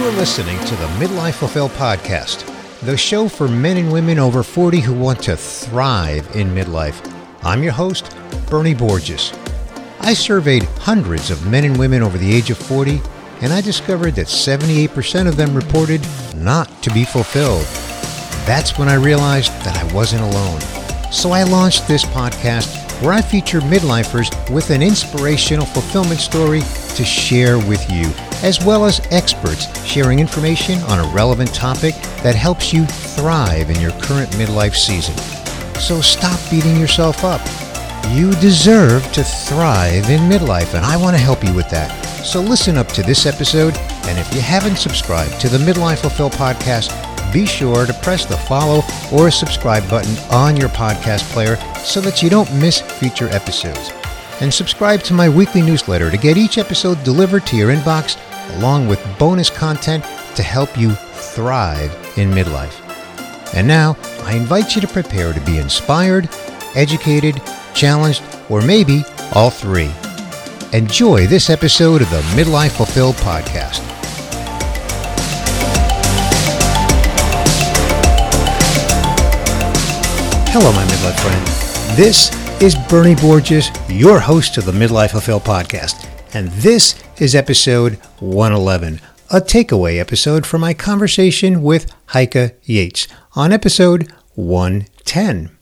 You are listening to the Midlife Fulfill podcast, the show for men and women over 40 who want to thrive in midlife. I'm your host, Bernie Borges. I surveyed hundreds of men and women over the age of 40, and I discovered that 78% of them reported not to be fulfilled. That's when I realized that I wasn't alone. So I launched this podcast where I feature midlifers with an inspirational fulfillment story to share with you, as well as experts sharing information on a relevant topic that helps you thrive in your current midlife season. So stop beating yourself up. You deserve to thrive in midlife, and I want to help you with that. So listen up to this episode, and if you haven't subscribed to the Midlife Fulfill podcast, be sure to press the follow or subscribe button on your podcast player so that you don't miss future episodes. And subscribe to my weekly newsletter to get each episode delivered to your inbox along with bonus content to help you thrive in midlife. And now, I invite you to prepare to be inspired, educated, challenged, or maybe all three. Enjoy this episode of the Midlife Fulfilled podcast. Hello, my midlife friend. This is Bernie Borges, your host of the Midlife Fulfilled podcast, and this is episode 111, a takeaway episode from my conversation with Heike Yates on episode 110.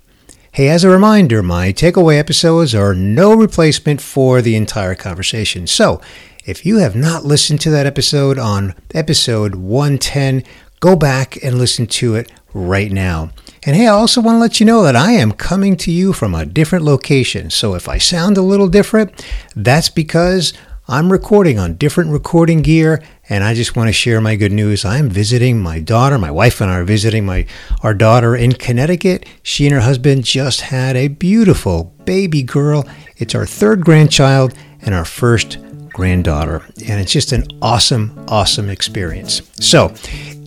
Hey, as a reminder, my takeaway episodes are no replacement for the entire conversation. So, if you have not listened to that episode on episode 110, go back and listen to it right now. And hey, I also want to let you know that I am coming to you from a different location. So if I sound a little different, that's because I'm recording on different recording gear and I just want to share my good news. I'm visiting my daughter. My wife and I are visiting my our daughter in Connecticut. She and her husband just had a beautiful baby girl. It's our third grandchild and our first granddaughter. And it's just an awesome, awesome experience. So,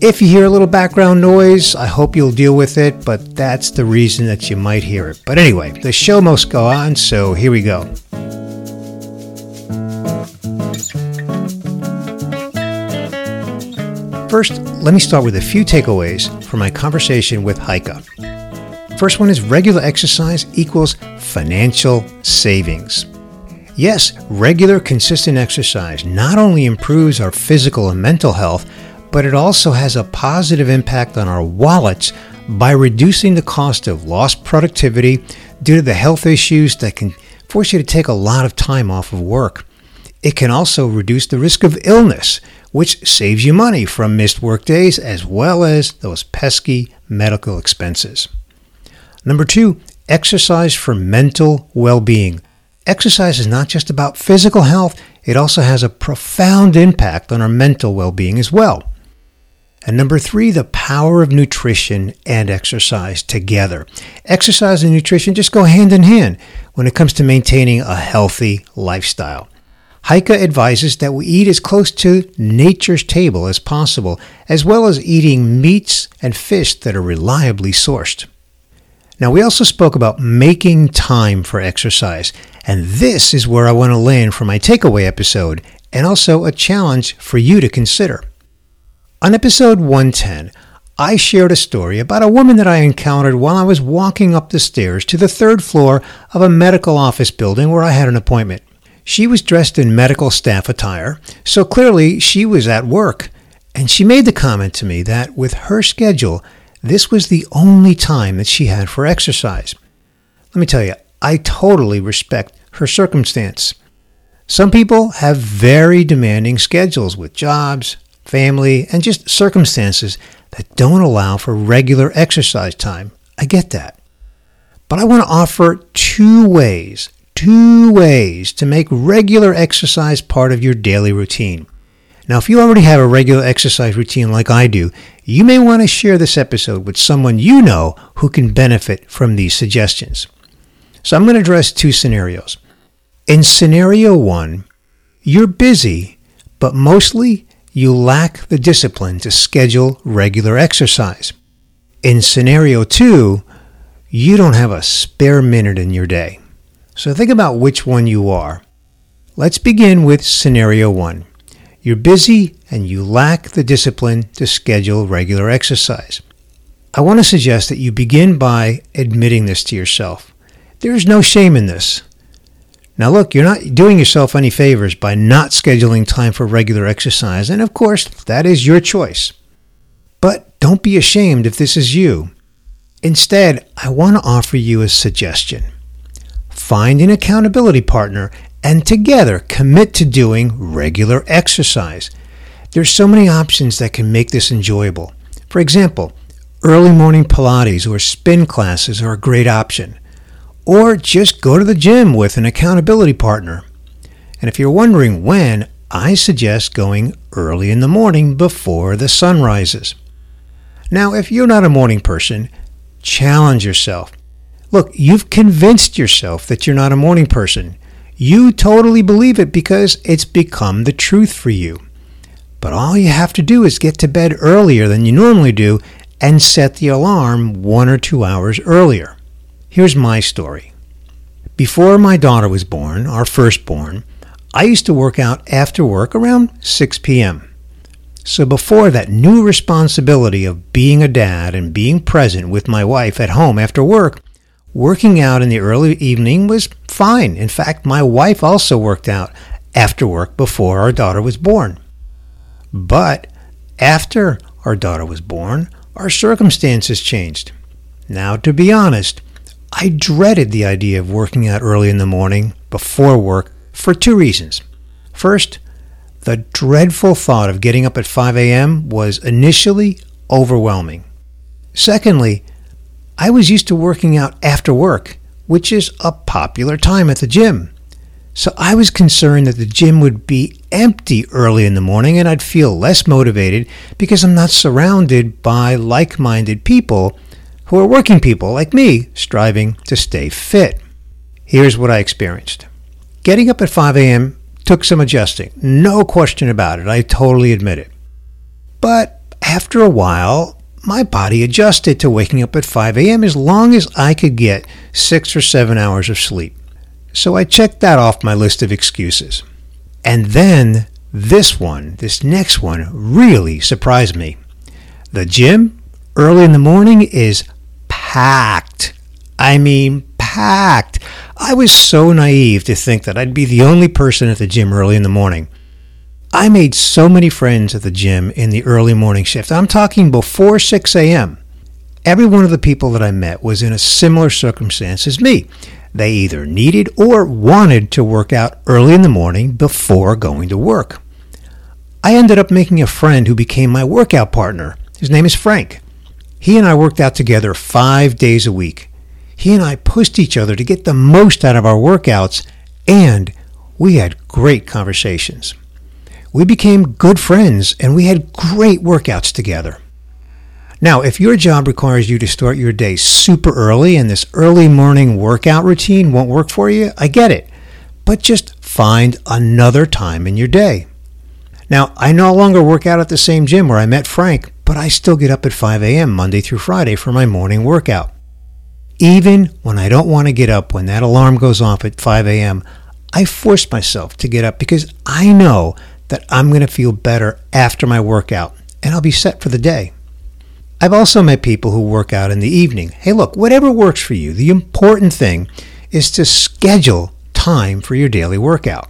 if you hear a little background noise, I hope you'll deal with it, but that's the reason that you might hear it. But anyway, the show must go on, so here we go. First, let me start with a few takeaways from my conversation with Heike. First one is regular exercise equals financial savings. Yes, regular, consistent exercise not only improves our physical and mental health, but it also has a positive impact on our wallets by reducing the cost of lost productivity due to the health issues that can force you to take a lot of time off of work. It can also reduce the risk of illness, which saves you money from missed work days as well as those pesky medical expenses. Number two, exercise for mental well being. Exercise is not just about physical health, it also has a profound impact on our mental well being as well. And number three, the power of nutrition and exercise together. Exercise and nutrition just go hand in hand when it comes to maintaining a healthy lifestyle. Heike advises that we eat as close to nature's table as possible, as well as eating meats and fish that are reliably sourced. Now, we also spoke about making time for exercise, and this is where I want to land for my takeaway episode, and also a challenge for you to consider. On episode 110, I shared a story about a woman that I encountered while I was walking up the stairs to the third floor of a medical office building where I had an appointment. She was dressed in medical staff attire, so clearly she was at work, and she made the comment to me that with her schedule, this was the only time that she had for exercise. Let me tell you, I totally respect her circumstance. Some people have very demanding schedules with jobs, family, and just circumstances that don't allow for regular exercise time. I get that. But I want to offer two ways, two ways to make regular exercise part of your daily routine. Now, if you already have a regular exercise routine like I do, you may want to share this episode with someone you know who can benefit from these suggestions. So I'm going to address two scenarios. In scenario one, you're busy, but mostly you lack the discipline to schedule regular exercise. In scenario two, you don't have a spare minute in your day. So think about which one you are. Let's begin with scenario one. You're busy and you lack the discipline to schedule regular exercise. I want to suggest that you begin by admitting this to yourself. There is no shame in this. Now, look, you're not doing yourself any favors by not scheduling time for regular exercise, and of course, that is your choice. But don't be ashamed if this is you. Instead, I want to offer you a suggestion. Find an accountability partner and together commit to doing regular exercise. There's so many options that can make this enjoyable. For example, early morning Pilates or spin classes are a great option. Or just go to the gym with an accountability partner. And if you're wondering when, I suggest going early in the morning before the sun rises. Now, if you're not a morning person, challenge yourself. Look, you've convinced yourself that you're not a morning person. You totally believe it because it's become the truth for you. But all you have to do is get to bed earlier than you normally do and set the alarm one or two hours earlier. Here's my story. Before my daughter was born, our firstborn, I used to work out after work around 6 p.m. So before that new responsibility of being a dad and being present with my wife at home after work, working out in the early evening was fine. In fact, my wife also worked out after work before our daughter was born. But after our daughter was born, our circumstances changed. Now, to be honest, I dreaded the idea of working out early in the morning before work for two reasons. First, the dreadful thought of getting up at 5 a.m. was initially overwhelming. Secondly, I was used to working out after work, which is a popular time at the gym. So I was concerned that the gym would be empty early in the morning and I'd feel less motivated because I'm not surrounded by like minded people who are working people like me striving to stay fit. Here's what I experienced getting up at 5 a.m. took some adjusting, no question about it. I totally admit it. But after a while, my body adjusted to waking up at 5 a.m. as long as I could get six or seven hours of sleep. So I checked that off my list of excuses. And then this one, this next one, really surprised me. The gym early in the morning is packed. I mean, packed. I was so naive to think that I'd be the only person at the gym early in the morning. I made so many friends at the gym in the early morning shift. I'm talking before 6 a.m. Every one of the people that I met was in a similar circumstance as me. They either needed or wanted to work out early in the morning before going to work. I ended up making a friend who became my workout partner. His name is Frank. He and I worked out together five days a week. He and I pushed each other to get the most out of our workouts, and we had great conversations. We became good friends and we had great workouts together. Now, if your job requires you to start your day super early and this early morning workout routine won't work for you, I get it. But just find another time in your day. Now, I no longer work out at the same gym where I met Frank, but I still get up at 5 a.m. Monday through Friday for my morning workout. Even when I don't want to get up when that alarm goes off at 5 a.m., I force myself to get up because I know that I'm going to feel better after my workout and I'll be set for the day. I've also met people who work out in the evening. Hey, look, whatever works for you, the important thing is to schedule time for your daily workout.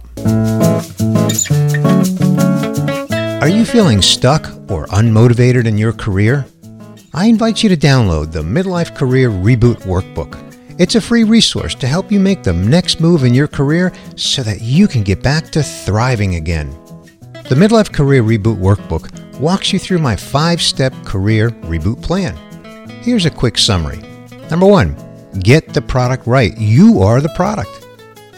Are you feeling stuck or unmotivated in your career? I invite you to download the Midlife Career Reboot Workbook. It's a free resource to help you make the next move in your career so that you can get back to thriving again. The Midlife Career Reboot Workbook walks you through my five step career reboot plan. Here's a quick summary. Number one, get the product right. You are the product.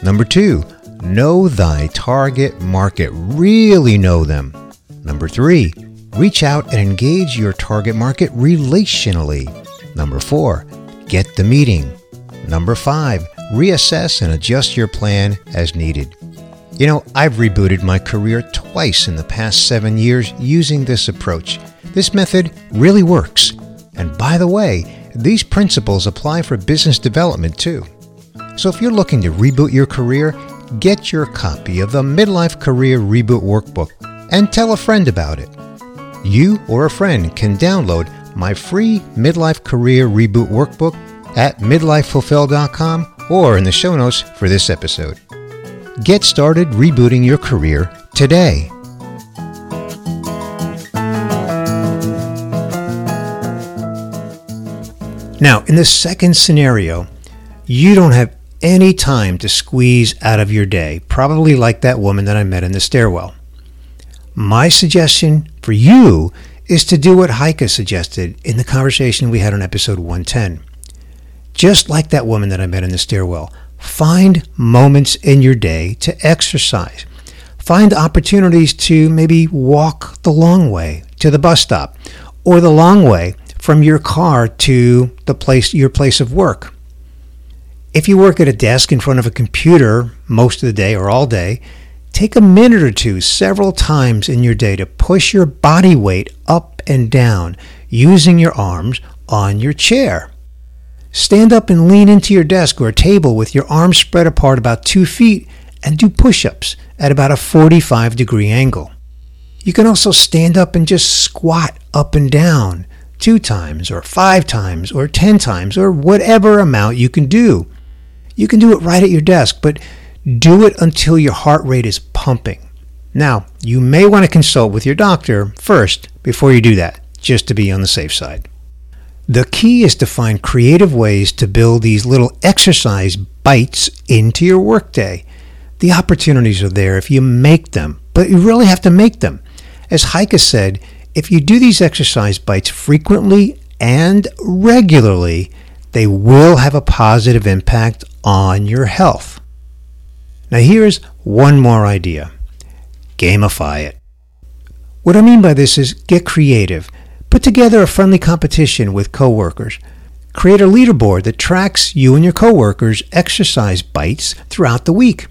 Number two, know thy target market. Really know them. Number three, reach out and engage your target market relationally. Number four, get the meeting. Number five, reassess and adjust your plan as needed. You know, I've rebooted my career twice in the past seven years using this approach. This method really works. And by the way, these principles apply for business development too. So if you're looking to reboot your career, get your copy of the Midlife Career Reboot Workbook and tell a friend about it. You or a friend can download my free Midlife Career Reboot Workbook at midlifefulfill.com or in the show notes for this episode. Get started rebooting your career today. Now, in the second scenario, you don't have any time to squeeze out of your day, probably like that woman that I met in the stairwell. My suggestion for you is to do what Heike suggested in the conversation we had on episode 110. Just like that woman that I met in the stairwell, find moments in your day to exercise. Find opportunities to maybe walk the long way to the bus stop or the long way from your car to the place your place of work. If you work at a desk in front of a computer most of the day or all day, take a minute or two several times in your day to push your body weight up and down using your arms on your chair. Stand up and lean into your desk or table with your arms spread apart about two feet and do push ups at about a 45 degree angle. You can also stand up and just squat up and down two times or five times or 10 times or whatever amount you can do. You can do it right at your desk, but do it until your heart rate is pumping. Now, you may want to consult with your doctor first before you do that, just to be on the safe side. The key is to find creative ways to build these little exercise bites into your workday. The opportunities are there if you make them, but you really have to make them. As Heike said, if you do these exercise bites frequently and regularly, they will have a positive impact on your health. Now, here's one more idea gamify it. What I mean by this is get creative. Put together a friendly competition with coworkers. Create a leaderboard that tracks you and your coworkers' exercise bites throughout the week.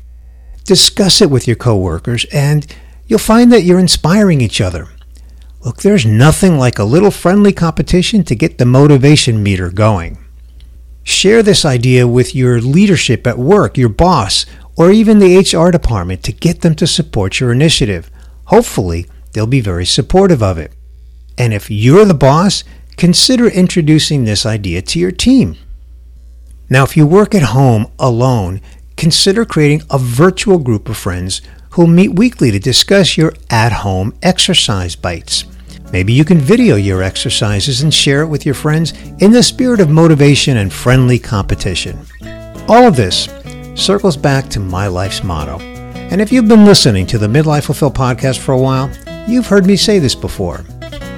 Discuss it with your coworkers, and you'll find that you're inspiring each other. Look, there's nothing like a little friendly competition to get the motivation meter going. Share this idea with your leadership at work, your boss, or even the HR department to get them to support your initiative. Hopefully, they'll be very supportive of it. And if you're the boss, consider introducing this idea to your team. Now, if you work at home alone, consider creating a virtual group of friends who'll meet weekly to discuss your at home exercise bites. Maybe you can video your exercises and share it with your friends in the spirit of motivation and friendly competition. All of this circles back to my life's motto. And if you've been listening to the Midlife Fulfill podcast for a while, you've heard me say this before.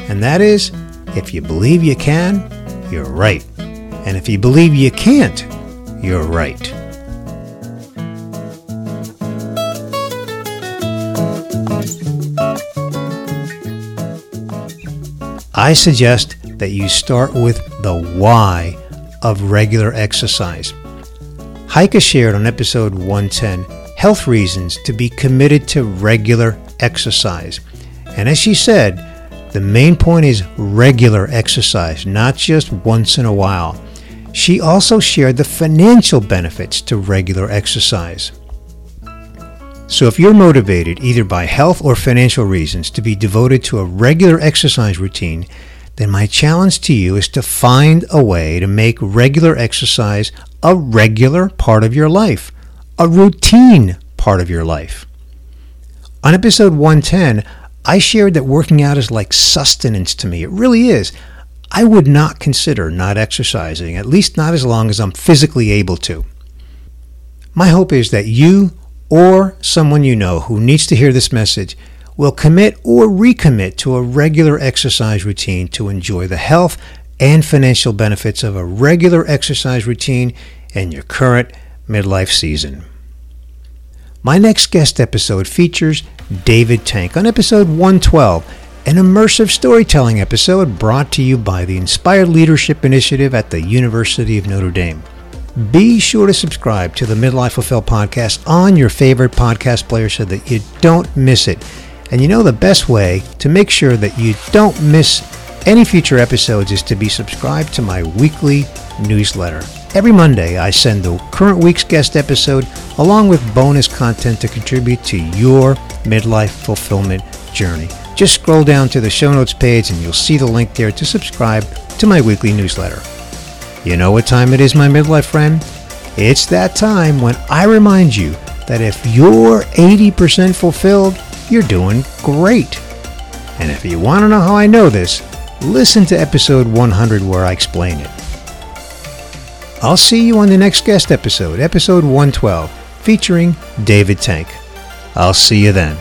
And that is if you believe you can, you're right. And if you believe you can't, you're right. I suggest that you start with the why of regular exercise. Heike shared on episode 110 health reasons to be committed to regular exercise. And as she said, the main point is regular exercise, not just once in a while. She also shared the financial benefits to regular exercise. So, if you're motivated either by health or financial reasons to be devoted to a regular exercise routine, then my challenge to you is to find a way to make regular exercise a regular part of your life, a routine part of your life. On episode 110, I shared that working out is like sustenance to me. It really is. I would not consider not exercising, at least not as long as I'm physically able to. My hope is that you or someone you know who needs to hear this message will commit or recommit to a regular exercise routine to enjoy the health and financial benefits of a regular exercise routine in your current midlife season. My next guest episode features David Tank on episode 112, an immersive storytelling episode brought to you by the Inspired Leadership Initiative at the University of Notre Dame. Be sure to subscribe to the Midlife Fulfill podcast on your favorite podcast player so that you don't miss it. And you know the best way to make sure that you don't miss any future episodes is to be subscribed to my weekly newsletter. Every Monday, I send the current week's guest episode along with bonus content to contribute to your midlife fulfillment journey. Just scroll down to the show notes page and you'll see the link there to subscribe to my weekly newsletter. You know what time it is, my midlife friend? It's that time when I remind you that if you're 80% fulfilled, you're doing great. And if you want to know how I know this, listen to episode 100 where I explain it. I'll see you on the next guest episode, episode 112, featuring David Tank. I'll see you then.